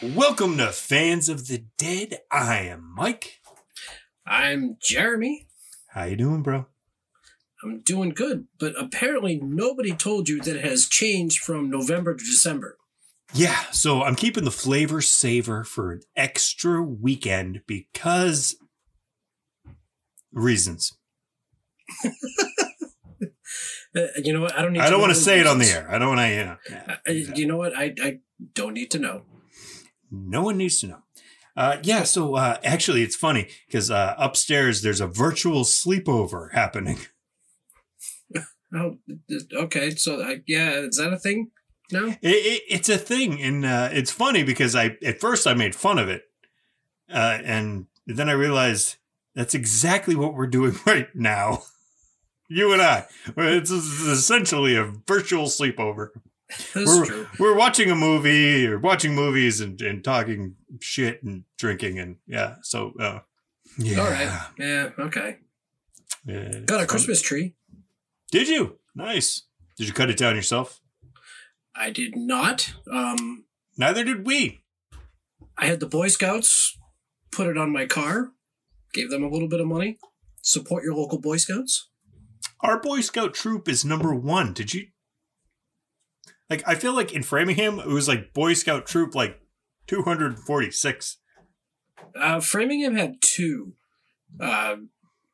Welcome to Fans of the Dead. I am Mike. I'm Jeremy. How you doing, bro? I'm doing good, but apparently nobody told you that it has changed from November to December. Yeah, so I'm keeping the flavor savor for an extra weekend because reasons. Uh, you know what? I don't need. I don't want to say it on the air. I don't want to, you know. Uh, yeah, uh. You know what? I I don't need to know. No one needs to know. Uh, yeah, so uh, actually, it's funny because uh, upstairs there's a virtual sleepover happening. Oh, okay. So yeah, is that a thing? No. It, it, it's a thing, and uh, it's funny because I at first I made fun of it, uh, and then I realized that's exactly what we're doing right now. You and I, it's essentially a virtual sleepover. That's we're, true. we're watching a movie or watching movies and, and talking shit and drinking and yeah. So uh, yeah, All right. Yeah. Okay. Yeah, Got a it's Christmas tree. Did you? Nice. Did you cut it down yourself? I did not. Um, Neither did we. I had the Boy Scouts put it on my car. Gave them a little bit of money. Support your local Boy Scouts. Our Boy Scout troop is number one. Did you? Like, I feel like in Framingham, it was like Boy Scout troop like 246. Uh, Framingham had two. Uh,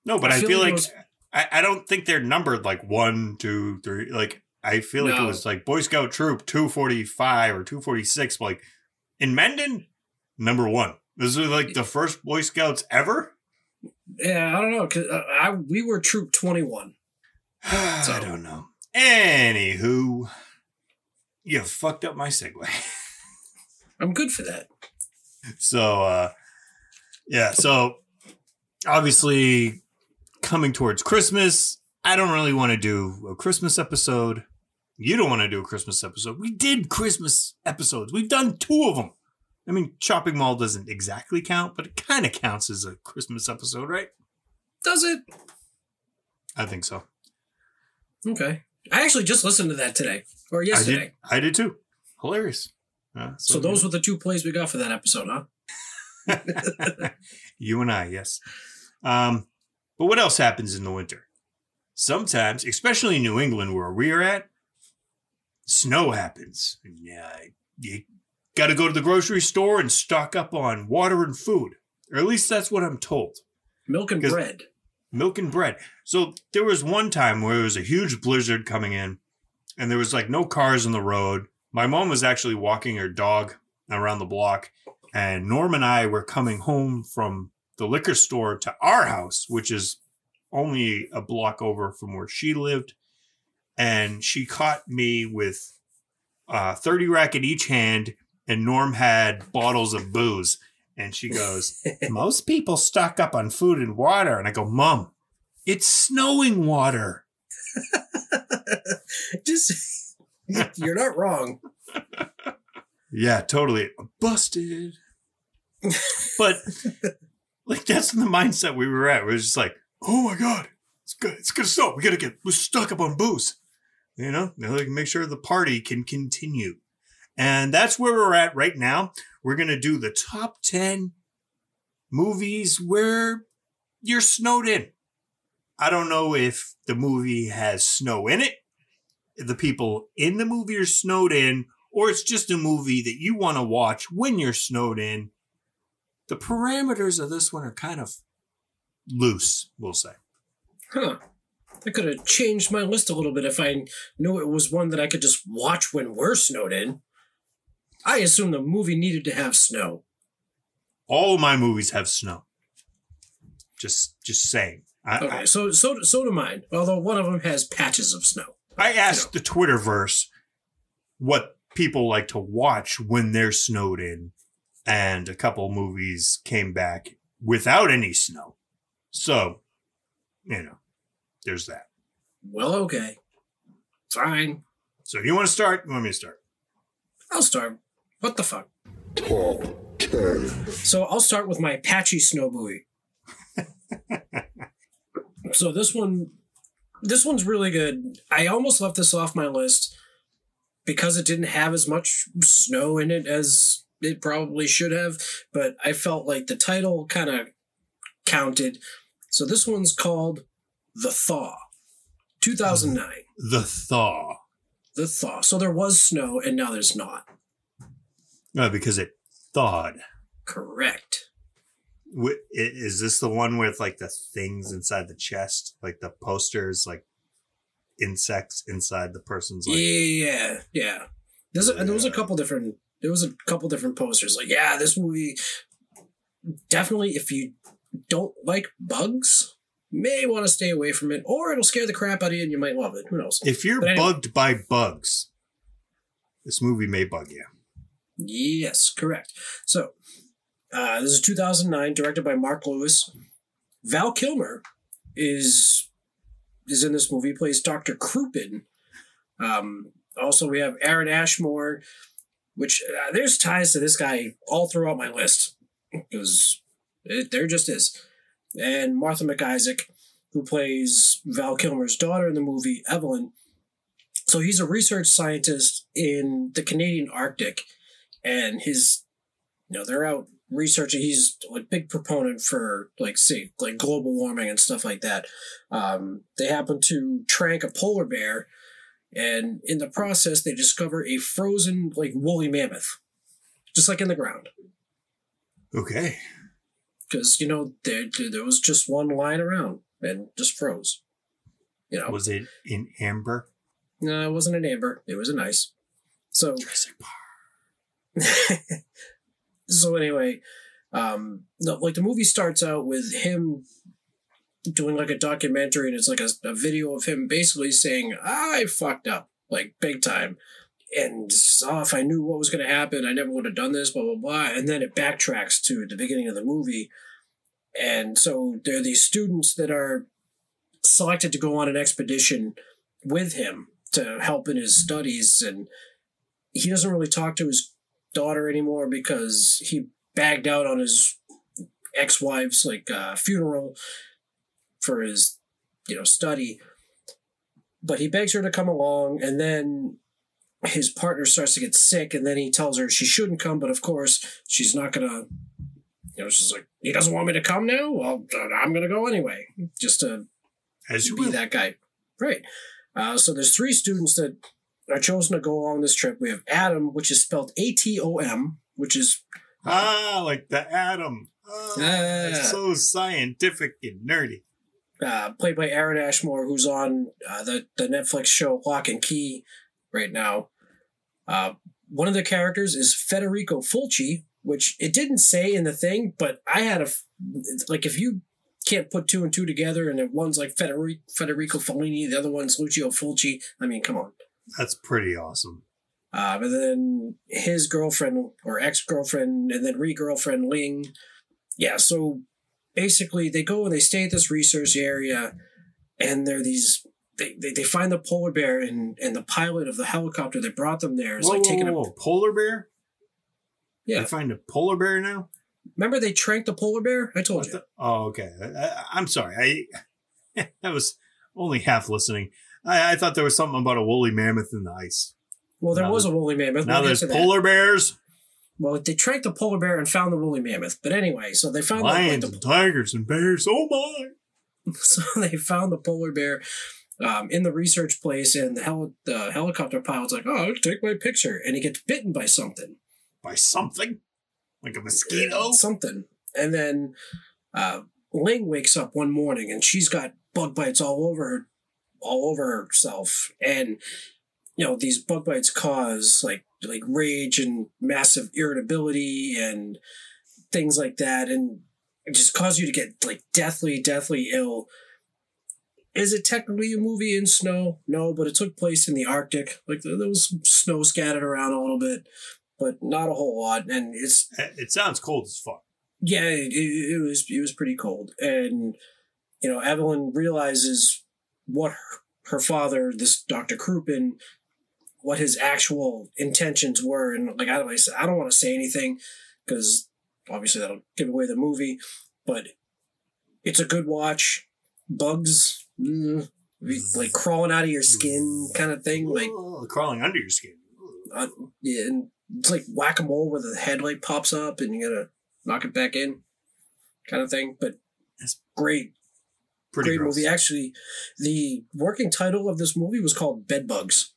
No, but I I, feel feel like like, was- I, I don't think they're numbered like one, two, three. Like, I feel like it was like Boy Scout troop 245 or 246. Like, in Mendon, number one. This is like the first Boy Scouts ever. yeah, I don't know. Cause uh, I we were Troop Twenty One. I don't know. Anywho, you fucked up my segue. I'm good for that. So uh yeah, so obviously coming towards Christmas, I don't really want to do a Christmas episode. You don't want to do a Christmas episode. We did Christmas episodes. We've done two of them. I mean, Shopping Mall doesn't exactly count, but it kind of counts as a Christmas episode, right? Does it? I think so. Okay. I actually just listened to that today or I yesterday. did. I did too. Hilarious. Uh, So those were the two plays we got for that episode, huh? you and I, yes. Um, but what else happens in the winter? Sometimes, especially in New England where we're at, snow happens. Yeah, you got to go to the grocery store and stock up on water and food, or at least that's what I'm told. Milk and bread. Milk and bread. So there was one time where it was a huge blizzard coming in, and there was like no cars on the road. My mom was actually walking her dog around the block, and Norm and I were coming home from the liquor store to our house, which is only a block over from where she lived. And she caught me with uh, 30 rack in each hand, and Norm had bottles of booze. And she goes, Most people stock up on food and water. And I go, Mom, it's snowing water. Just you're not wrong. Yeah, totally. Busted. but like that's the mindset we were at. We were just like, oh my God, it's good. It's gonna snow. We gotta get we're stuck up on booze. You know, like make sure the party can continue. And that's where we're at right now. We're gonna do the top 10 movies where you're snowed in. I don't know if the movie has snow in it, the people in the movie are snowed in, or it's just a movie that you want to watch when you're snowed in. The parameters of this one are kind of loose, we'll say. Huh. I could have changed my list a little bit if I knew it was one that I could just watch when we're snowed in. I assume the movie needed to have snow. All my movies have snow. Just just saying. I, Okay, so so so do mine. Although one of them has patches of snow. I, I asked the Twitterverse what people like to watch when they're snowed in. and a couple movies came back without any snow. So, you know, there's that. Well, okay. Fine. So you want to start? You want me to start? I'll start. What the fuck? Top 10. So I'll start with my Apache Snow movie. so this one, this one's really good. I almost left this off my list because it didn't have as much snow in it as it probably should have. But I felt like the title kind of counted. So this one's called The Thaw, 2009. The Thaw. The Thaw. So there was snow and now there's not. No, because it thawed. Correct. Wh- Is this the one with like the things inside the chest, like the posters, like insects inside the person's like? Yeah, yeah. There's a, there was a couple different there was a couple different posters. Like, yeah, this movie definitely if you don't like bugs, may want to stay away from it, or it'll scare the crap out of you and you might love it. Who knows? If you're anyway. bugged by bugs, this movie may bug you. Yes, correct. So, uh, this is 2009, directed by Mark Lewis. Val Kilmer is is in this movie. He plays Doctor Kruipen. Um, also, we have Aaron Ashmore, which uh, there's ties to this guy all throughout my list because there just is. And Martha MacIsaac, who plays Val Kilmer's daughter in the movie Evelyn. So he's a research scientist in the Canadian Arctic and his you know they're out researching he's a big proponent for like say like global warming and stuff like that um, they happen to trank a polar bear and in the process they discover a frozen like woolly mammoth just like in the ground Okay. because you know there, there was just one lying around and just froze you know Was it in amber? no it wasn't in amber it was in ice so Jurassic Park. so anyway, um, like the movie starts out with him doing like a documentary, and it's like a, a video of him basically saying, "I fucked up, like big time." And oh, if I knew what was going to happen, I never would have done this, blah, blah, blah. And then it backtracks to the beginning of the movie. And so there are these students that are selected to go on an expedition with him to help in his studies. And he doesn't really talk to his daughter anymore because he bagged out on his ex-wife's like uh, funeral for his you know study but he begs her to come along and then his partner starts to get sick and then he tells her she shouldn't come but of course she's not gonna you know she's like he doesn't want me to come now well i'm gonna go anyway just to As you be will. that guy. Right. Uh, so there's three students that are chosen to go along this trip. We have Adam, which is spelled A T O M, which is Ah, like the atom. Ah, Yeah. So scientific and nerdy. uh, played by Aaron Ashmore, who's on uh, the the Netflix show Locke and Key right now. Uh, one of the characters is Federico Fulci, which it didn't say in the thing, but I had a like if you can't put two and two together, and one's like Federico Federico Fellini, the other one's Lucio Fulci. I mean, come on. That's pretty awesome. Um, and then his girlfriend or ex girlfriend, and then re girlfriend Ling. Yeah, so basically they go and they stay at this research area, and they're these. They, they, they find the polar bear and, and the pilot of the helicopter that brought them there is Whoa, like whoa, taking whoa, a polar bear. yeah. They find a polar bear now. Remember they tranked the polar bear? I told What you. the- oh, okay. I, I'm sorry. I I was only half listening. I, I thought there was something about a woolly mammoth in the ice. Well, there Now was a woolly mammoth. Now We'll there's polar bears, Well, they tracked the polar bear and found the woolly mammoth. But anyway, so they found the, like, lions, the and tigers, and bears. Oh my! so they found the polar bear um, in the research place, and the, heli- the helicopter pilot's like, "Oh, take my picture," and he gets bitten by something, By something like a mosquito. something, and then uh, Ling wakes up one morning and she's got bug bites all over her, all over herself, and you know these bug bites cause like like rage and massive irritability and things like that, and it just cause you to get like deathly, deathly ill. Is it technically a movie in snow? No, but it took place in the Arctic. Like there was snow scattered around a little bit, but not a whole lot. And it's eh, It sounds cold as fuck. yeah, it, it was it was pretty cold. And you know, Evelyn realizes what her, her father, this Doctor Kruipen, what his actual intentions were. And like I don't, I don't want to say anything because obviously that'll give away the movie. But it's a good watch. Bugs. Mm, like crawling out of your skin kind of thing like Ugh, crawling under your skin. uh, yeah, and it's like whack a mole where the headlight pops up and you gotta knock it back in, kind of thing. But It's great, Pretty great gross. movie. Actually, the working title of this movie was called Bed Bugs.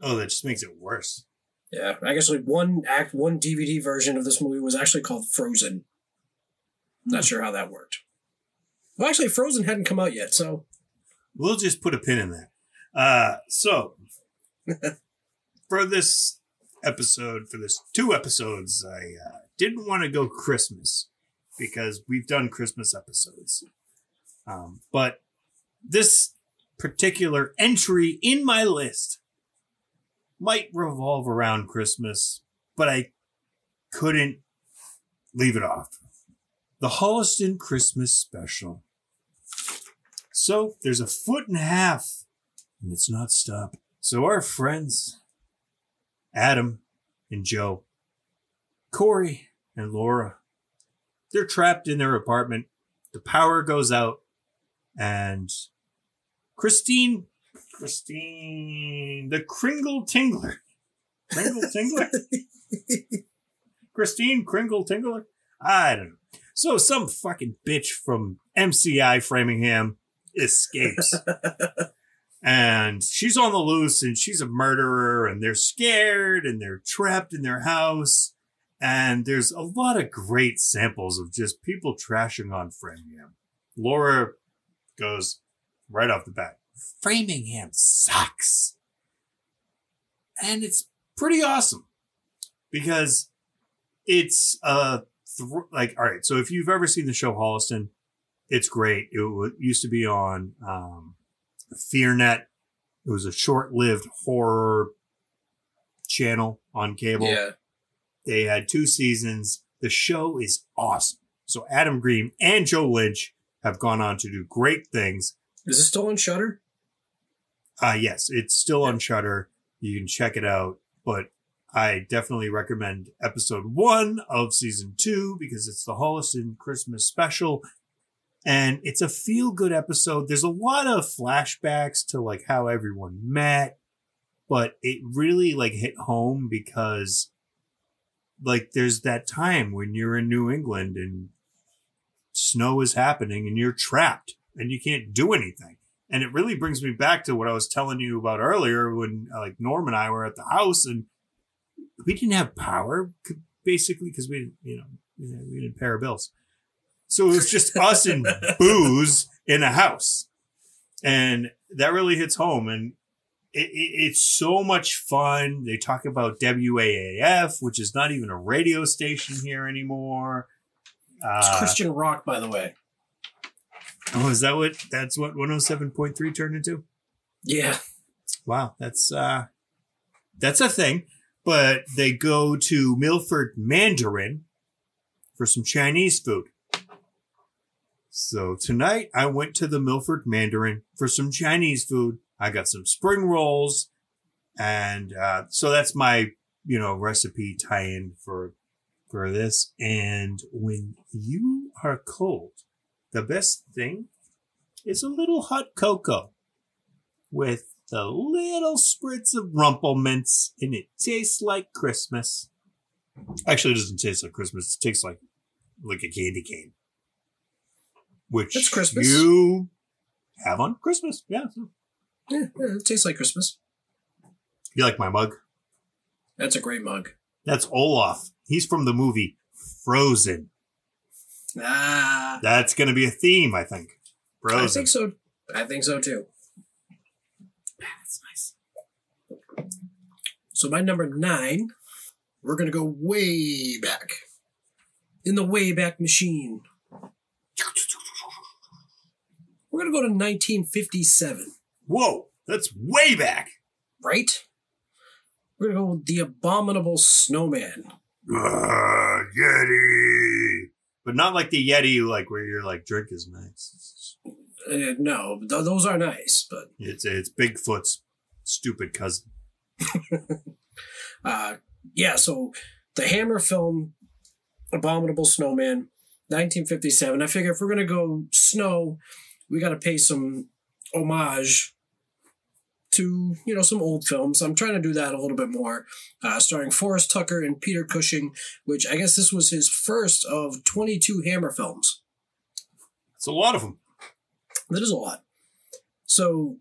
Oh, that just makes it worse. Yeah, I guess like one act, one DVD version of this movie was actually called Frozen. Not sure how that worked. Well, actually, Frozen hadn't come out yet, so We'll just put a pin in that. Uh, so for this episode, for this two episodes, I uh, didn't want to go Christmas because we've done Christmas episodes. Um, but this particular entry in my list might revolve around Christmas, but I couldn't leave it off. The Holliston Christmas Special. So there's a foot and a half, and it's not stop. So our friends, Adam and Joe, Corey and Laura, they're trapped in their apartment. The power goes out, and Christine, Christine, the Kringle Tingler, Kringle Tingler, Christine Kringle Tingler. I don't know. So some fucking bitch from MCI Framingham escapes. and she's on the loose and she's a murderer and they're scared and they're trapped in their house. And there's a lot of great samples of just people trashing on Framingham. Laura goes right off the bat. Framingham sucks. And it's pretty awesome because it's uh th- like all right so if you've ever seen the show holliston it's great. It w- used to be on um fearnet. It was a short-lived horror channel on cable. Yeah, they had two seasons. The show is awesome. So adam green and joe lynch have gone on to do great things is it still on Shudder? uh yes it's still on Shudder you can check it out but I definitely recommend episode one of season two because it's the Holliston Christmas special. And it's a feel good episode. There's a lot of flashbacks to like how everyone met, but it really like hit home because like there's that time when you're in New England and snow is happening and you're trapped and you can't do anything. And it really brings me back to what I was telling you about earlier when like Norm and I were at the house and we didn't have power basically because we you know, you know, we didn't pay our bills. So it was just us and booze in a house. And that really hits home. And it, it, it's so much fun. They talk about WAAF, which is not even a radio station here anymore. It's Uh, Christian rock, by the way. oh, is that what, that's what 107.3 turned into? Yeah, Wow, that's uh that's a thing. But they go to Milford Mandarin for some Chinese food. So tonight I went to the Milford Mandarin for some Chinese food. I got some spring rolls and uh so that's my, you know, recipe tie-in for for this and when you are cold, the best thing is a little hot cocoa with a little spritz of Rumple Minze, and it tastes like Christmas. Actually, it doesn't taste like Christmas. It tastes like like a candy cane, which That's Christmas. you have on Christmas. Yeah, yeah, yeah, it tastes like Christmas. you like my mug? That's a great mug. That's Olaf. He's from the movie Frozen. Ah, That's going to be a theme, I think. I think so. I think so too. That's nice. So my number nine, we're gonna go way back in the way back machine. We're gonna go to 1957, Whoa, that's way back. right? We're gonna go with the abominable snowman. Ah, Yeti. But not like the Yeti, like where your like drink is nice. Uh, no, th- those are nice, but It's it's Bigfoot's stupid cousin. uh, yeah. So the Hammer film, Abominable Snowman, 1957. I figure if we're gonna go snow, we got to pay some homage to you know some old films. I'm trying to do that a little bit more, uh, starring Forrest Tucker and Peter Cushing, which I guess this was his first of 22 Hammer films. It's a lot of them. That is a lot. So,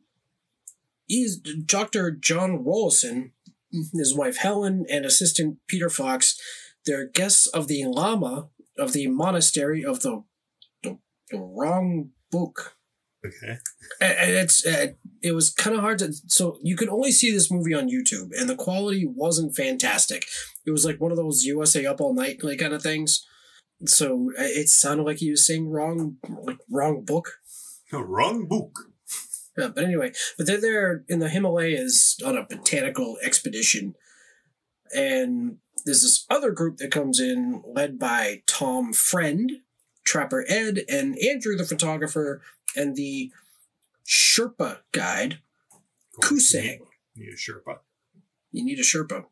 he's Dr. John Rollason, his wife Helen, and assistant Peter Fox. They're guests of the Lama of the monastery of the, the, the wrong book. Okay. And it's it was kind of hard to so you could only see this movie on YouTube and the quality wasn't fantastic. It was like one of those USA Up All Night like kind of things. So uh, it sounded like he was saying wrong like wrong book. Wrong book. Yeah, but anyway, but they're there in the Himalayas on a botanical expedition, and there's this other group that comes in led by Tom Friend, Trapper Ed, and Andrew the photographer, and the Sherpa guide, Kusang. You Need a Sherpa. You need a Sherpa.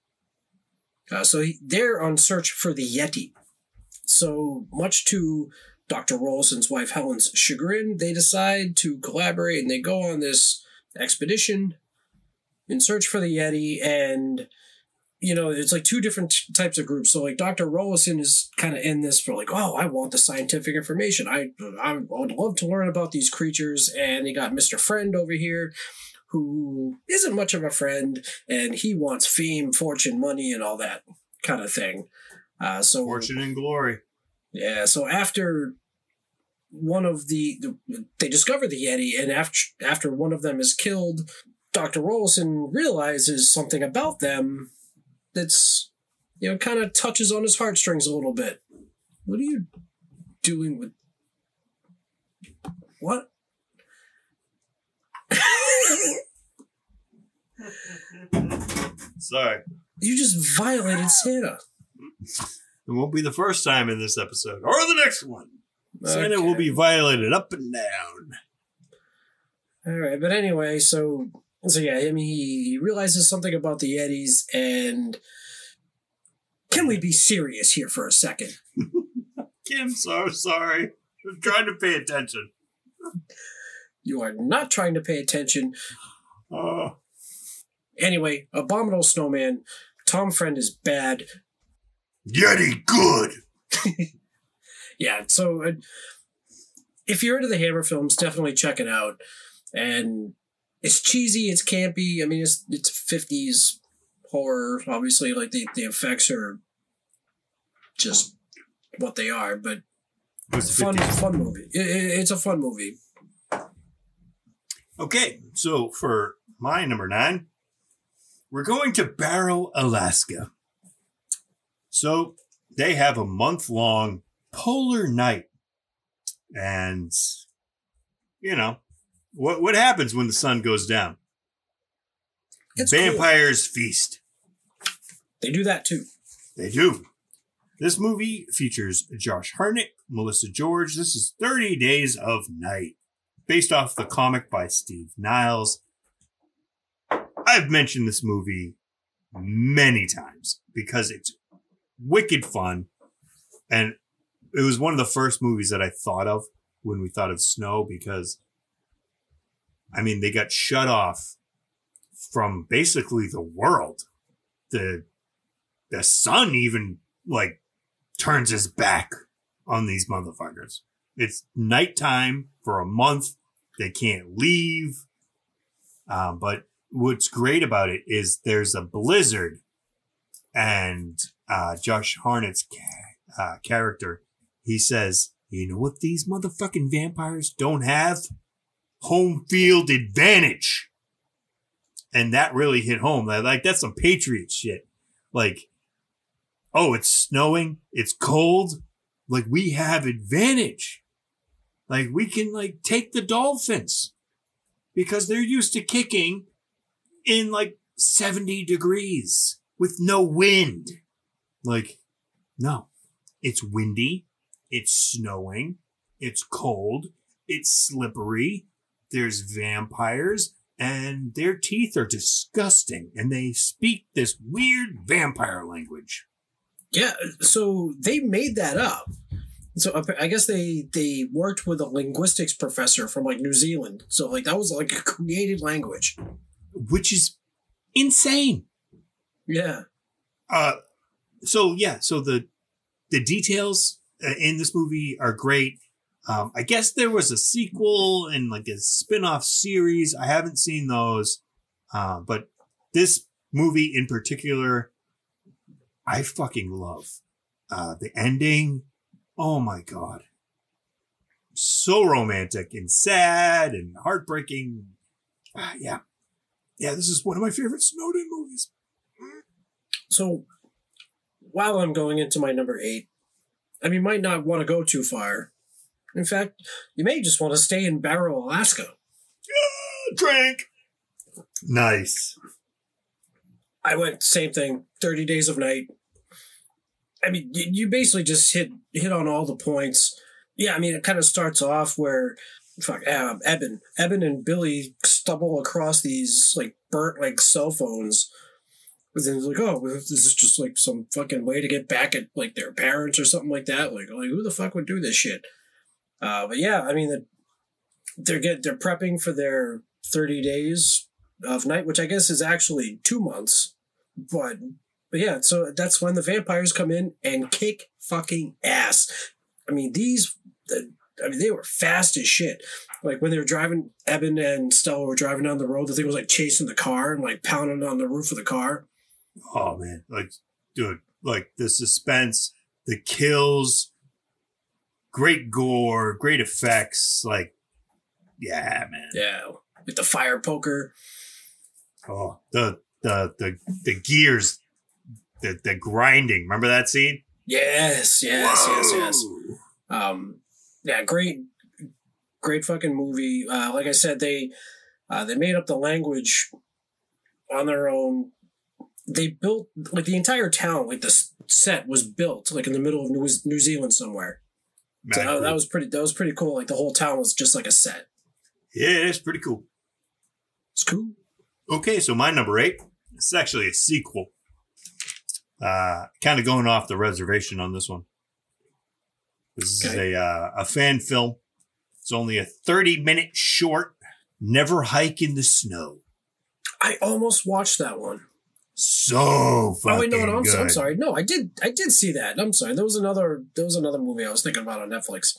Uh, so he, they're on search for the Yeti. So much to Dr. Rollason's wife Helen's chagrin, they decide to collaborate and they go on this expedition in search for the Yeti. And, you know, it's like two different types of groups. So, like, Dr. Rollason is kind of in this for, like, oh, I want the scientific information. I, I would love to learn about these creatures. And you got Mr. Friend over here who isn't much of a friend and he wants fame, fortune, money, and all that kind of thing. Uh, so Fortune and glory. yeah, so after one of the, the they discover the Yeti, and after after one of them is killed, Doctor Rollason realizes something about them that's you know kind of touches on his heartstrings a little bit. What are you doing with what? Sorry. you just violated Santa. It won't be the first time in this episode or the next one. Santa Okay. will be violated up and down. All right, but anyway, so so yeah, I mean, he, he realizes something about the Yetis, and can we be serious here for a second? Kim, so sorry. I'm trying to pay attention. You are not trying to pay attention. Oh, Anyway, Abominable Snowman, Tom Friend is bad. Yeti good. Yeah, so uh, if you're into the Hammer films, definitely check it out. And it's cheesy, it's campy. I mean, it's it's 50s horror. Obviously, like the, the effects are just what they are, but What's the fun fun movie. It, it- it's a fun movie. Okay, so for my number nine, we're going to Barrow, Alaska. So they have a month long polar night. And, you know, what, what happens when the sun goes down? It's cool. Vampires feast. They do that too. They do. This movie features Josh Hartnett, Melissa George. This is 30 Days of Night, based off the comic by Steve Niles. I've mentioned this movie many times because it's wicked fun. And it was one of the first movies that I thought of when we thought of snow because, I mean, they got shut off from basically the world. The the sun even like turns his back on these motherfuckers. It's nighttime for a month. They can't leave. Um, but what's great about it is there's a blizzard and, uh, Josh Hartnett's ca- uh, character, he says, you know what these motherfucking vampires don't have? Home field advantage. And that really hit home. Like, that's some patriot shit. Like, oh, it's snowing, it's cold. Like we have advantage. Like we can like take the Dolphins because they're used to kicking in like 70 degrees. with no wind. Like, no, it's windy, it's snowing, it's cold, it's slippery, there's vampires, and their teeth are disgusting, and they speak this weird vampire language. Yeah, so they made that up. So I guess they they worked with a linguistics professor from like New Zealand. So like that was like a created language. Which is insane. Yeah. Uh, so yeah, so the the details uh, in this movie are great. Um, I guess there was a sequel and like a spin-off series. I haven't seen those. Uh, but this movie in particular, I fucking love. Uh, the ending. Oh my God. So romantic and sad and heartbreaking. Ah, yeah. Yeah, this is one of my favorite Snowden movies. So while I'm going into my number eight, I mean, might not want to go too far. In fact, you may just want to stay in Barrow, Alaska. Drink. Nice. I went same thing. Thirty Days of Night. I mean, you, you basically just hit hit on all the points. Yeah, I mean, it kind of starts off where fuck um, Eben, Eben and Billy stumble across these like burnt like cell phones. But then it's like, oh, this is just like some fucking way to get back at like their parents or something like that. Like, like who the fuck would do this shit? Uh, but yeah, I mean, the, they're get they're prepping for their thirty days of night, which I guess is actually two months. But but yeah, so that's when the vampires come in and kick fucking ass. I mean, these, the, I mean, they were fast as shit. Like when they were driving, Eben and Stella were driving down the road, the thing was like chasing the car and like pounding on the roof of the car. Oh man, like, dude, like the suspense, the kills, great gore, great effects. Like, yeah, man. Yeah, with the fire poker. Oh, the the the the gears, the the grinding. Remember that scene? Yes, yes, yes, yes. Um, yeah, great, great fucking movie. Uh, like I said, they uh, they made up the language on their own. They built like the entire town, like the set was built like in the middle of New, New Zealand somewhere. So that, that was pretty. That was pretty cool. Like the whole town was just like a set. yeah, it's pretty cool. It's cool. Okay, so my number eight. It's actually a sequel. Uh, kind of going off the reservation on this one. This is a uh, a fan film. It's only a thirty minute short. Never hike in the snow. I almost watched that one. So fucking oh wait, no, no, I'm, good. so- I'm sorry. No, I did. I did see that. I'm sorry. There was another. There was another movie I was thinking about on Netflix.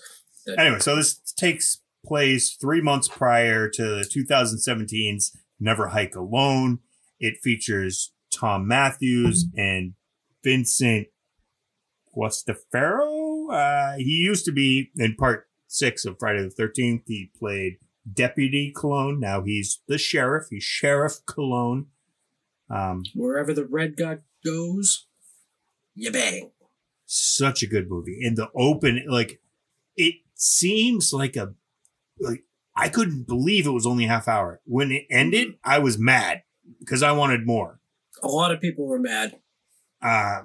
that- Anyway, so this takes place three months prior to 2017's Never Hike Alone. It features Thom Mathews and Vincent Guastaferro. Uh, he used to be in part six of Friday the 13th. He played Deputy Cologne. Now he's the sheriff. He's Sheriff Cologne. Um, Wherever the red guy goes, you bang. such a good movie. In the open, like it seems like a like I couldn't believe it was only a half hour. When it ended, I was mad because I wanted more. A lot of people were mad. Uh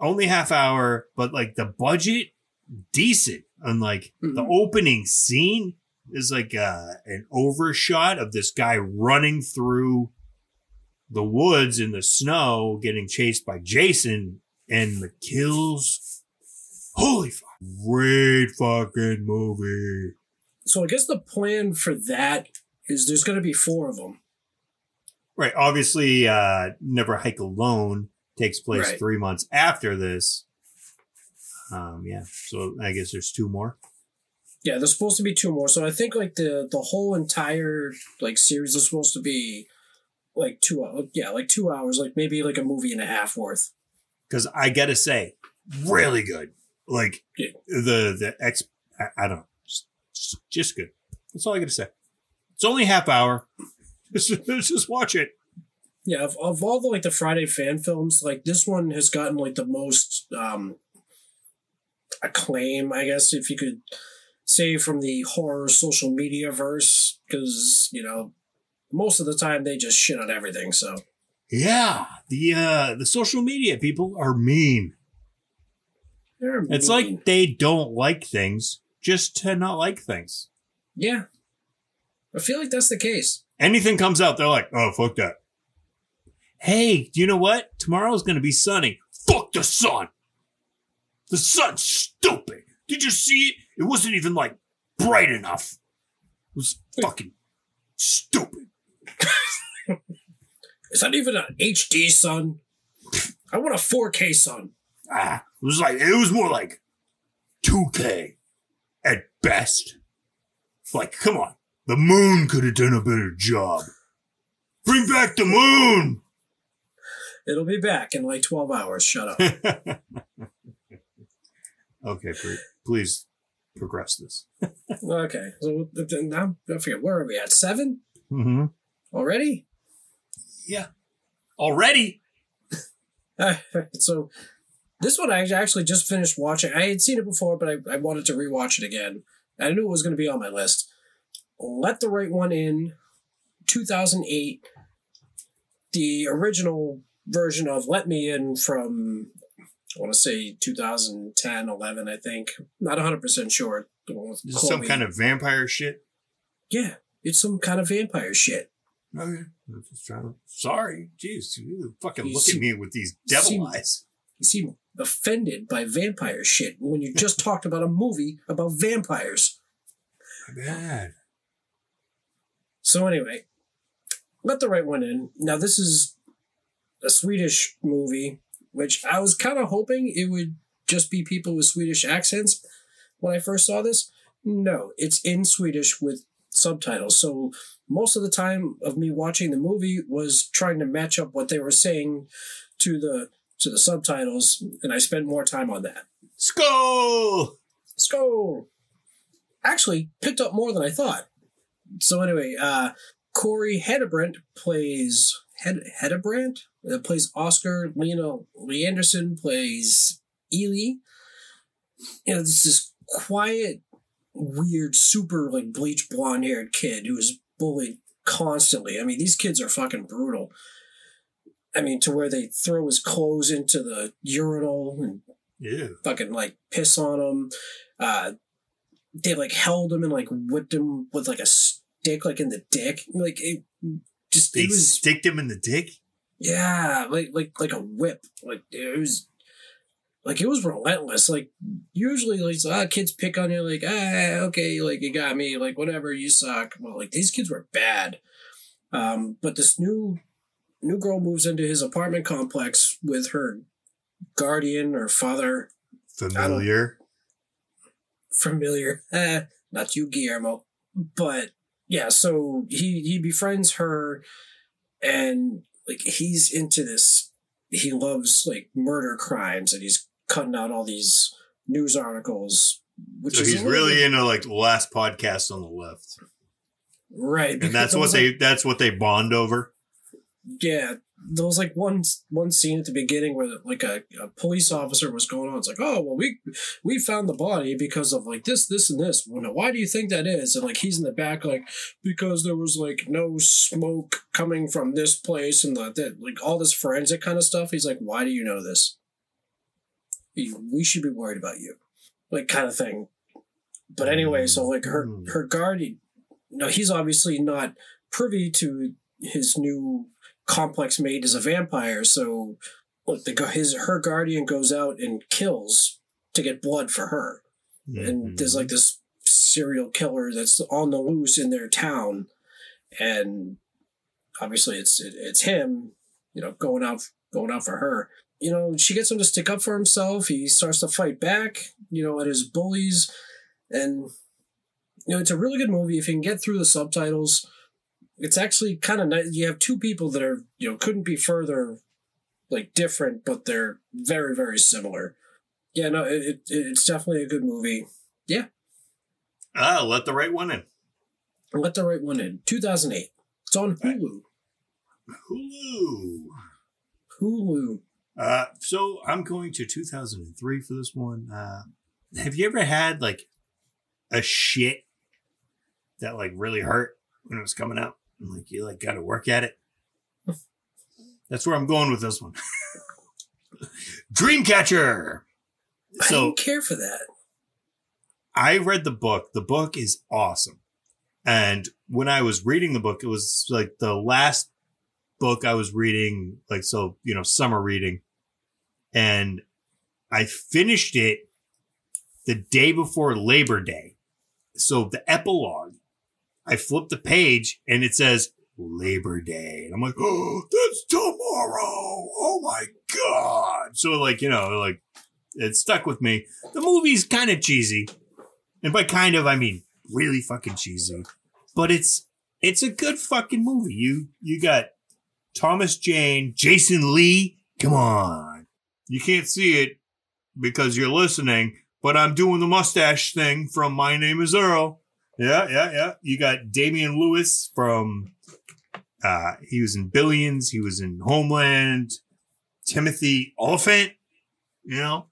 only half hour, but like the budget decent. And like the Mhm. opening scene is like uh an overshot of this guy running through the woods in the snow getting chased by Jason and the kills. Holy fuck. Great fucking movie. So I guess the plan for that is there's going to be four of them. Right. Obviously, uh, Never Hike Alone takes place Right. three months after this. Um, yeah. So I guess there's two more. Yeah, there's supposed to be two more. So I think like the the whole entire like series is supposed to be like two hours. Yeah, like two hours. Like maybe like a movie and a half worth. Because I gotta say, really good. Like Yeah. the the ex, I, I don't know, just, just good. That's all I gotta say. It's only half hour. Just, just watch it. Yeah, of, of all the like the Friday fan films, like this one has gotten like the most um acclaim, I guess, if you could say from the horror social media verse, because you know most of the time they just shit on everything. So Yeah, the uh the social media people are mean. They're It's mean. like they don't like things just to not like things. yeah. I feel like that's the case. Anything comes out, they're like, "Oh, fuck that." Hey, do you know what? Tomorrow's gonna be sunny. Fuck the sun. The sun's stupid. Did you see it? It wasn't even like bright enough. It was fucking stupid. Is that even an HD sun? I want a 4K sun. Ah, it was like it was more like 2K at best. Like, come on. The moon could have done a better job. Bring back the moon. It'll be back in like 12 hours. Shut up. okay, please progress this. okay. So now I forget where are we at? Seven Mm-hmm. already? Yeah. Already? So this one I actually just finished watching. I had seen it before, but I, I wanted to rewatch it again. I knew it was going to be on my list. Let the Right One In, 2008. The original version of Let Me In from, I want to say 2010, 11, I think. Not 100% sure. The one with This is some kind of vampire shit. Yeah, it's some kind of vampire shit. Okay. I'm just trying to. Sorry. Jeez. You fucking look at me with these devil eyes. You seem offended by vampire shit when you just talked about a movie about vampires. My bad. So anyway, let the right one in. Now this is a Swedish movie, which I was kind of hoping it would just be people with Swedish accents when I first saw this. No, it's in Swedish with subtitles. So most of the time of me watching the movie was trying to match up what they were saying to the to the subtitles, and I spent more time on that. Skull! Let's. Actually, picked up more than I thought. So anyway, uh, Corey Hedebrant plays Hed Hedebrant uh, plays Oscar. Lena Lee Anderson plays Eli. You know, this this quiet, weird, super like bleach blonde haired kid who is bullied constantly. I mean, these kids are fucking brutal. I mean, to where they throw his clothes into the urinal and Yeah. fucking like piss on him. Uh, they like held him and like whipped him with like a stick, like in the dick. Like it just They it was sticked him in the dick? yeah, like like like a whip. Like it was like it was relentless. Like usually like ah, kids pick on you like ah okay like you got me like whatever you suck. Well like these kids were bad. Um, but this new new girl moves into his apartment complex with her guardian or father Familiar. familiar. Eh, not you, Guillermo. But yeah, so he he befriends her, and like he's into this. He loves like murder crimes, and he's cutting out all these news articles. Which So is he's really into like the last podcast on the left. right, And that's what was, they like- that's what they bond over. yeah. There was like one one scene at the beginning where like a, a police officer was going on. It's like, oh well, we we found the body because of like this, this, and this. Well, now, why do you think that is? And like he's in the back, like because there was like no smoke coming from this place and the, that like all this forensic kind of stuff. He's like, why do you know this? We should be worried about you, like kind of thing. But anyway, so like her Mm. her guardian, no, he's obviously not privy to his new complex mate as a vampire. So like the his her guardian goes out and kills to get blood for her and there's Mm-hmm. like this serial killer that's on the loose in their town and obviously it's it, it's him you know going out going out for her you know she gets him to stick up for himself he starts to fight back you know at his bullies and you know it's a really good movie if you can get through the subtitles it's actually kind of nice you have two people that are you know couldn't be further like different but they're very very similar yeah no it, it, it's definitely a good movie Yeah. Ah, let the right one in. Let the right one in. 2008. It's on Right. Hulu. Hulu. Uh, so I'm going to 2003 for this one. Uh, have you ever had like a shit that like really hurt when it was coming out? And, like you like got to work at it. That's where I'm going with this one. Dreamcatcher. I So don't care for that. I read the book. The book is awesome. And when I was reading the book, it was like the last book I was reading, like, so, you know, summer reading. And I finished it the day before Labor Day. So the epilogue, I flipped the page and it says Labor Day. And I'm like, oh, that's tomorrow. Oh my God. So, like, you know, like, it stuck with me. The movie's kind of cheesy. And by kind of, I mean really fucking cheesy. But it's it's a good fucking movie. You you got Thomas Jane, Jason Lee. Come on. You can't see it because you're listening, but I'm doing the mustache thing from My Name is Earl. Yeah, yeah, yeah. You got Damian Lewis from uh he was in Billions, he was in Homeland, Timothy Olyphant, you know,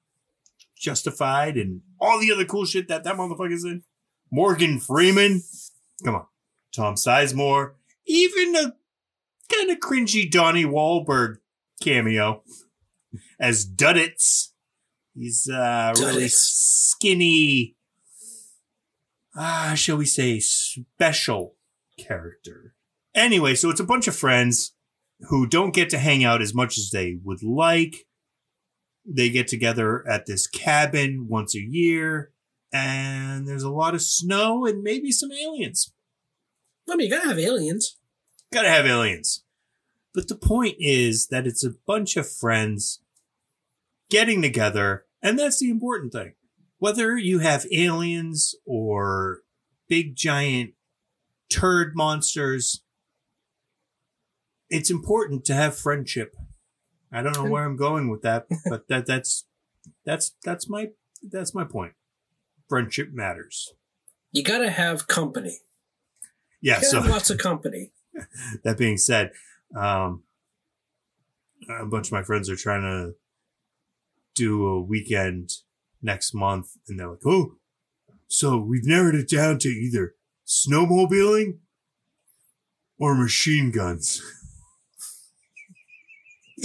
Justified and all the other cool shit that that motherfucker's in. Morgan Freeman. Come on. Tom Sizemore. Even a kind of cringy Donnie Wahlberg cameo as Duddits. He's uh really skinny, ah, shall we say, special character. Anyway, so it's a bunch of friends who don't get to hang out as much as they would like. They get together at this cabin once a year, and there's a lot of snow and maybe some aliens. I mean, you gotta have aliens. Gotta have aliens. But the point is that it's a bunch of friends getting together, and that's the important thing. Whether you have aliens or big giant turd monsters, it's important to have friendship. I don't know where I'm going with that, but that that's that's that's my that's my point. Friendship matters. You gotta have company. Yeah, You gotta so have lots of company. that being said, um, a bunch of my friends are trying to do a weekend next month, and they're like, "Oh, so we've narrowed it down to either snowmobiling or machine guns."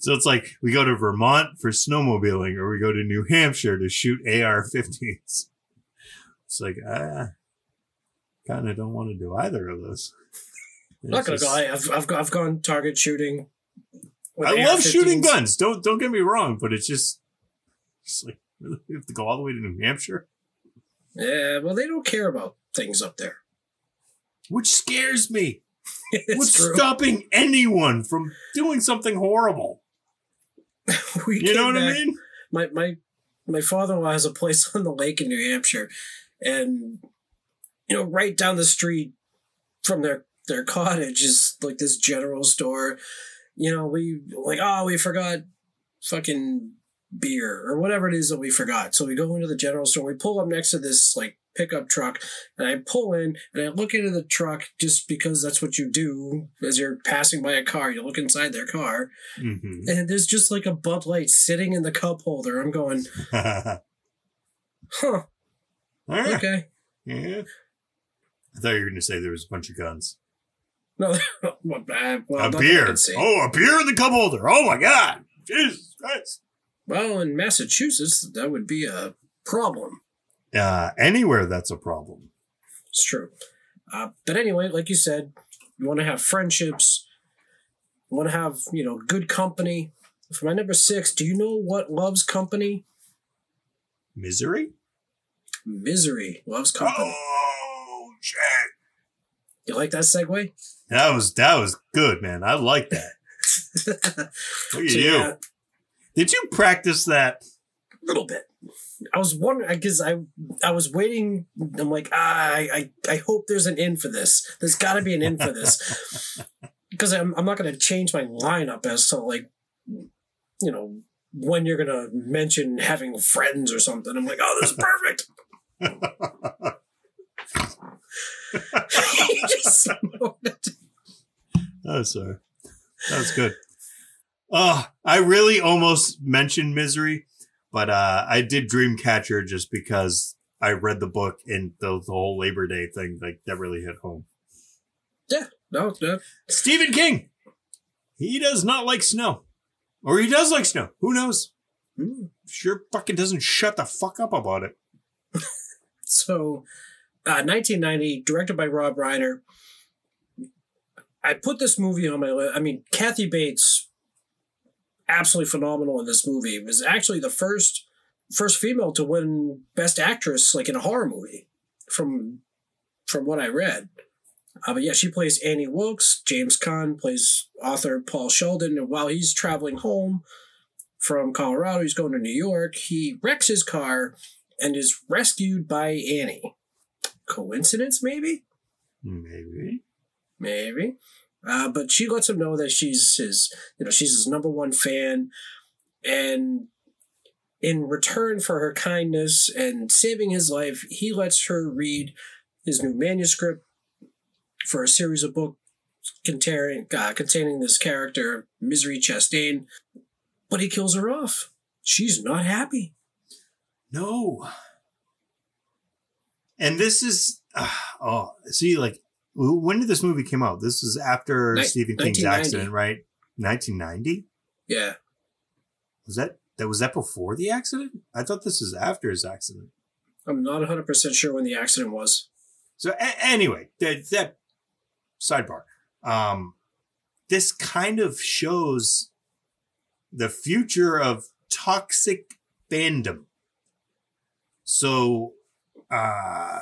so it's like we go to Vermont for snowmobiling, or we go to New Hampshire to shoot AR-15s. It's like ah, I kind of don't want to do either of those. I'm not gonna just- go. I, I've, I've, I've gone target shooting. I love shooting guns. Don't don't get me wrong, but it's just, it's like really, we have to go all the way to New Hampshire, Yeah, well, they don't care about things up there. which scares me. What's true. stopping anyone from doing something horrible? we You know what I mean? My my my father-in-law has a place on the lake in New Hampshire, and you know, right down the street from their their cottage is like this general store. You know, we like oh we forgot fucking beer or whatever it is that we forgot. So we go into the general store. We pull up next to this like pickup truck, and I pull in and I look into the truck just because that's what you do as you're passing by a car. You look inside their car, Mm-hmm. and there's just like a Bud Light sitting in the cup holder. I'm going, huh? Okay. yeah. I thought you were going to say there was a bunch of guns. No, well, well, a beer. Oh, a beer in the cup holder. Oh my god. Jesus Christ. Well, in Massachusetts, that would be a problem. Uh, anywhere that's a problem. It's true. Uh, but anyway, like you said, you want to have friendships. You want to have, you know, good company. For my number six, do you know what loves company? Misery? Misery loves company. Oh shit. You like that segue? That was that was good, man. I like that. Look at So, you. yeah, Did you practice that? a little bit. I was wondering because I I was waiting. I'm like, ah, I, I I hope there's an in for this. There's got to be an in for this because I'm I'm not going to change my lineup as to like, you know, when you're going to mention having friends or something. I'm like, oh, this is perfect. Just. Oh, sorry. That was good. Oh, I really almost mentioned misery, but uh, I did Dreamcatcher just because I read the book and the, the whole Labor Day thing like that really hit home. Yeah. No, no. Stephen King. He does not like snow. Or he does like snow. Who knows? Hmm. Sure fucking doesn't shut the fuck up about it. So, uh, 1990, directed by Rob Reiner. I put this movie on my list. I mean, Kathy Bates, absolutely phenomenal in this movie. Was actually the first first female to win Best Actress, like in a horror movie, from from what I read. Uh, but yeah, she plays Annie Wilkes. James Caan plays author Paul Sheldon, and while he's traveling home from Colorado, he's going to New York. He wrecks his car and is rescued by Annie. Coincidence, maybe? Maybe. Maybe. Uh, but she lets him know that she's his, you know, she's his number one fan. And in return for her kindness and saving his life, he lets her read his new manuscript for a series of books containing, uh, containing this character, Misery Chastain. But he kills her off. She's not happy. No. And this is uh, oh, see, like when did this movie come out? This was after Ni- Stephen King's accident, right? 1990. Yeah. Was that that was that before the accident? I thought this was after his accident. I'm not 100% sure when the accident was. So a- anyway, that, that sidebar. Um, this kind of shows the future of toxic fandom. So, uh,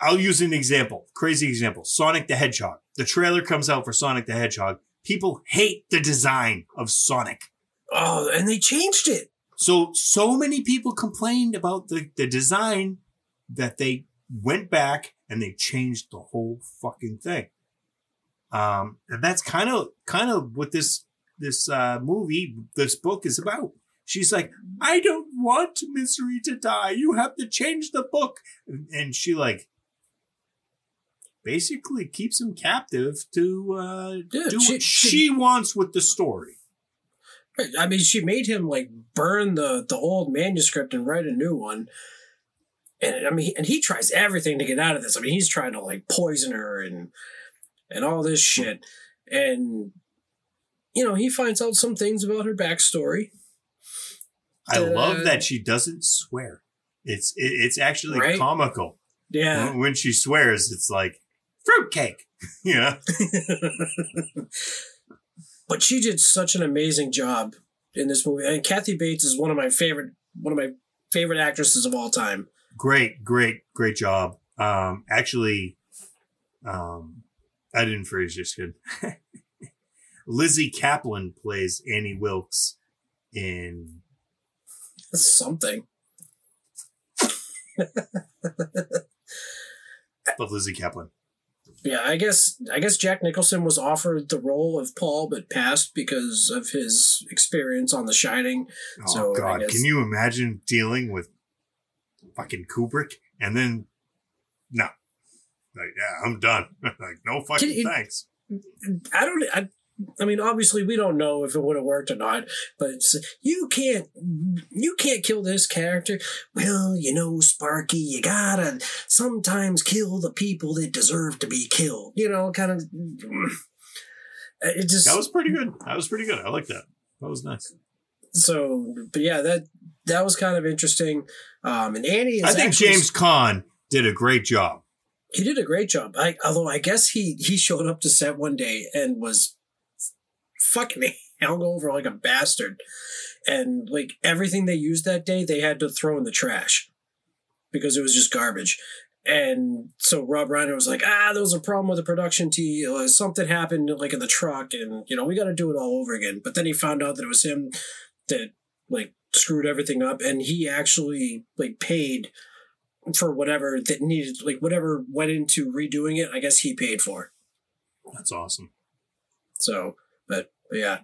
I'll use an example, crazy example. Sonic the Hedgehog. The trailer comes out for Sonic the Hedgehog. People hate the design of Sonic. Oh, and they changed it. So, so many people complained about the, the design that they went back and they changed the whole fucking thing. Um, and that's kind of, kind of what this, this, uh, movie, this book is about. She's like, I don't want Misery to die. You have to change the book. And, she like, basically keeps him captive to, uh, Yeah, do she- what she- she wants with the story. I mean, she made him like burn the the old manuscript and write a new one. And I mean, and he tries everything to get out of this. I mean, he's trying to like poison her and and all this shit. And you know, he finds out some things about her backstory. I love that she doesn't swear. It's it, it's actually Right? comical Yeah. when, when she swears. It's like fruitcake, you know. but she did such an amazing job in this movie. And Kathy Bates is one of my favorite one of my favorite actresses of all time. Great, great, great job. Um, actually, um, I didn't phrase this good. Lizzy Caplan plays Annie Wilkes in Something. but Lizzy Caplan. Yeah, I guess I guess Jack Nicholson was offered the role of Paul, but passed because of his experience on The Shining. Oh So, God, guess- can you imagine dealing with fucking Kubrick and then no, like yeah, I'm done. like no fucking Can thanks. I don't. I, I mean, obviously, we don't know if it would have worked or not. But you can't. You can't kill this character. Well, you know, Sparky, you gotta sometimes kill the people that deserve to be killed. You know, kind of. It just That was pretty good. That was pretty good. I like that. That was nice. so. But yeah, that that was kind of interesting. Um, and Annie is. I think actually- James Caan did a great job. he did a great job. I, although I guess he he showed up to set one day and was fucking hungover like a bastard, and like everything they used that day, they had to throw in the trash because it was just garbage. And so Rob Reiner was like, "Ah, there was a problem with the production team. Uh, something happened like in the truck, and you know we got to do it all over again." But then he found out that it was him that like screwed everything up, and he actually like paid for whatever that needed, like whatever went into redoing it. I guess he paid for. That's awesome. So, but, but yeah,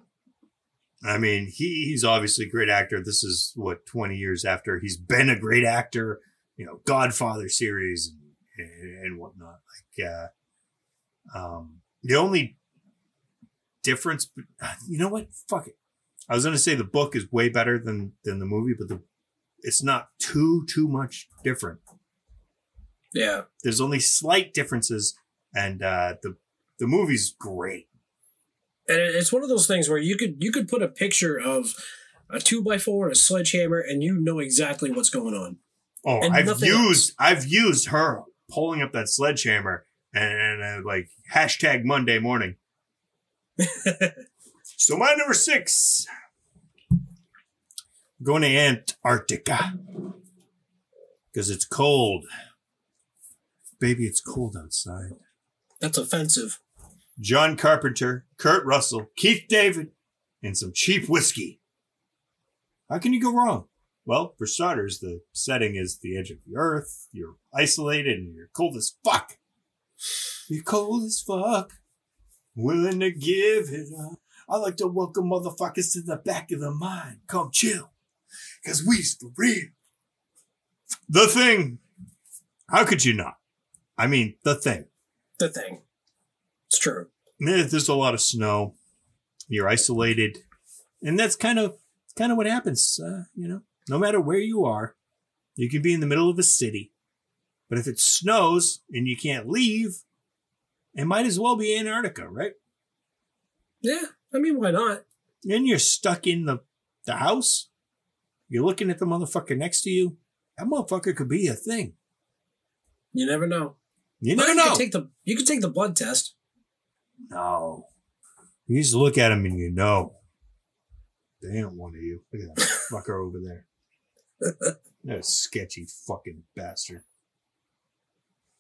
I mean, he, he's obviously a great actor. This is what 20 years after he's been a great actor, you know, Godfather series and, and whatnot. Like, uh, um, the only difference, you know what? Fuck it. I was going to say the book is way better than, than the movie, but the, it's not too, too much different. yeah, There's only slight differences and, uh, the the movie's great. And it's one of those things where you could you could put a picture of a two by four and a sledgehammer, and you know exactly what's going on. Oh, And I've used I've used her pulling up that sledgehammer and uh, like hashtag Monday morning. so my number six, going to Antarctica because it's cold. Baby, it's cold outside. That's offensive. John Carpenter, Kurt Russell, Keith David, and some cheap whiskey. How can you go wrong? Well, for starters, the setting is the edge of the earth. You're isolated and you're cold as fuck. You're cold as fuck. Willing to give it up. I like to welcome motherfuckers to the back of the mind. Come chill. Cause we's for real. The thing. How could you not? I mean, the thing. The thing. It's true. There's a lot of snow. You're isolated, and that's kind of kind of what happens. Uh, you know, no matter where you are, you can be in the middle of a city, but if it snows and you can't leave, it might as well be Antarctica, right? Yeah, I mean, why not? Then you're stuck in the the house. You're looking at the motherfucker next to you. That motherfucker could be a thing. You never know. You never you know. Could take the you could take the blood test. No. You just look at him and you know. They ain't one of you. Look at that fucker over there. That sketchy fucking bastard.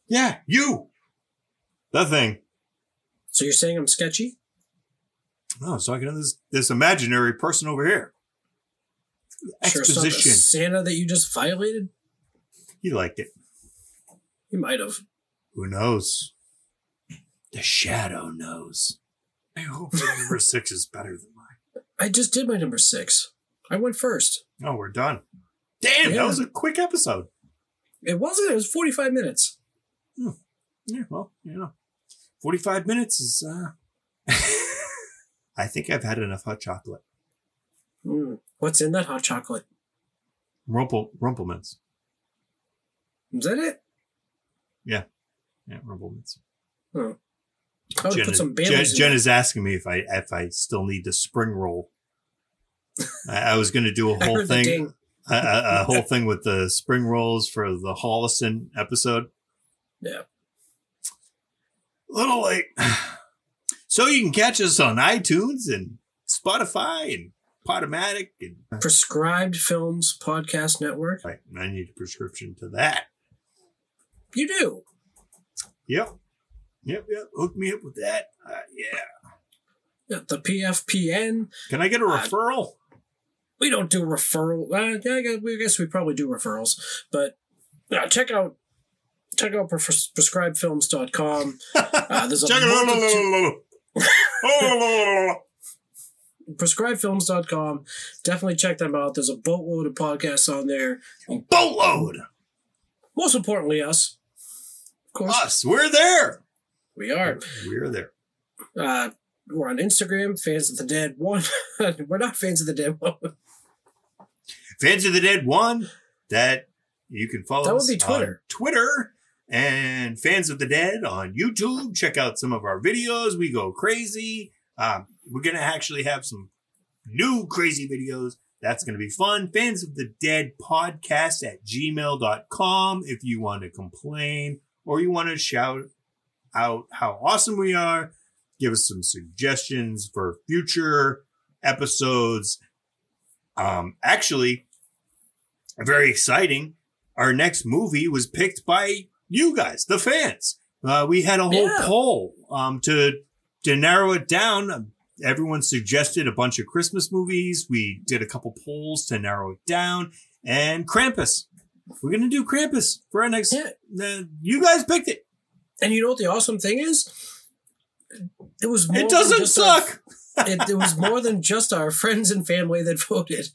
Yeah, you. The thing. So you're saying I'm sketchy? Oh, I was talking to this this imaginary person over here. Sure, Exposition. Santa that you just violated. he liked it. He might have. Who knows? The shadow knows. I hope your number six is better than mine. I just did my number six. I went first. Oh, we're done. Damn, Yeah. that was a quick episode. It wasn't. It was 45 minutes. Yeah, well, you know, 45 minutes is, uh, I think I've had enough hot chocolate. Mm. What's in that hot chocolate? Rumple, Rumplemans. Is that it? Yeah. Yeah, Rumple Minze. Oh. Jen, put is- some Jen, in Jen it. is asking me if I if I still need the spring roll. I, I was going to do a whole thing, a, a, a whole thing with the spring rolls for the Rollason episode. Yeah. a little late. So you can catch us on iTunes and Spotify and Podomatic and Prescribed Films Podcast Network. Right, I need a prescription to that. You do. Yep, yep, yep. Hook me up with that. Uh, yeah. The PFPN. Can I get a Uh, referral? We don't do referral. Uh, yeah, I guess, we guess we probably do referrals, but uh, check out check out pres- prescribedfilms.com. Uh, there's a Check multitude- it. prescribedfilms.com. Definitely check them out. There's a boatload of podcasts on there. Boatload. Most importantly, us. Of course, Us. We're there. We are. We're there. Uh, we're on Instagram, Fans of the Dead One. we're not Fans of the Dead One. Fans of the Dead One. That you can follow. That would us be Twitter. on Twitter and Fans of the Dead on YouTube. Check out some of our videos. We go crazy. Um, we're gonna actually have some new crazy videos. That's going to be fun. Fans of the Dead podcast at gmail.com if you want to complain or you want to shout out how awesome we are. Give us some suggestions for future episodes. Um, actually, very exciting. Our next movie was picked by you guys, the fans. Uh, we had a whole Yeah. poll um, to to narrow it down. Everyone suggested a bunch of Christmas movies. We did a couple polls to narrow it down, and Krampus. We're gonna do Krampus for our next. Yeah. Uh, you guys picked it. And you know what the awesome thing is? It was more It doesn't just our- suck. it, it was more than just our friends and family that voted.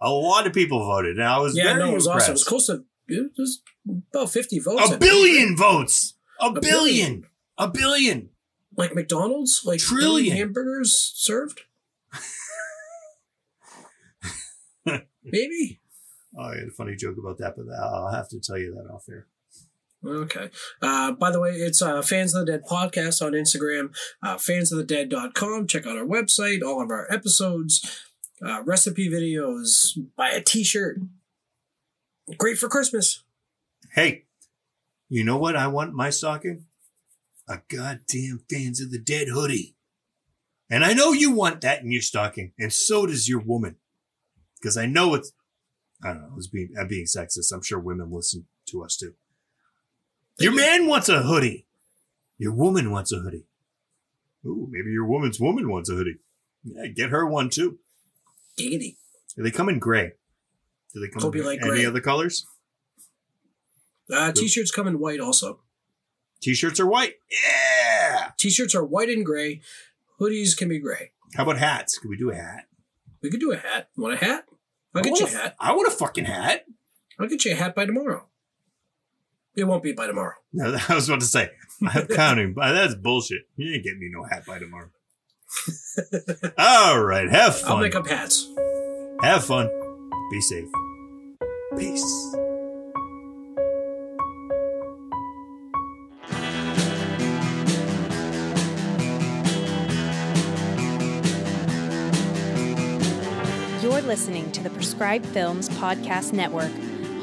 A lot of people voted, and I was Yeah, very no, it was impressed. awesome. It was close to it was about fifty votes. a billion votes. A, billion. billion. A billion. like McDonald's, like Trillion. hamburgers served. Maybe. Oh, I had a funny joke about that, but I'll have to tell you that off air. Okay. Uh, by the way, it's uh, Fans of the Dead podcast on Instagram, uh, fansofthedead.com. Check out our website, all of our episodes, uh, recipe videos, buy a t shirt. Great for Christmas. Hey, you know what I want my stocking? A goddamn fans of the dead hoodie. And I know you want that in your stocking, and so does your woman. Because I know it's I don't know, I was being I'm being sexist. I'm sure women listen to us too. Your man wants a hoodie. Your woman wants a hoodie. Ooh, maybe your woman's woman wants a hoodie. Yeah, get her one too. Giggity. Do they come in gray? Do they come Hope you in like any gray. other colors? Uh, t shirts come in white also. T-shirts are white. Yeah. T shirts are white and gray. Hoodies can be gray. How about hats? Could we do a hat? We could do a hat. Want a hat? I'll I get want you a a- hat. I want a fucking hat. I'll get you a hat by tomorrow. It won't be by tomorrow. No, I was about to say, I'm counting, but that's bullshit. You ain't getting me no hat by tomorrow. All right, have fun. I'll make up hats. Have fun. Be safe. Peace. You're listening to the Prescribed Films Podcast Network,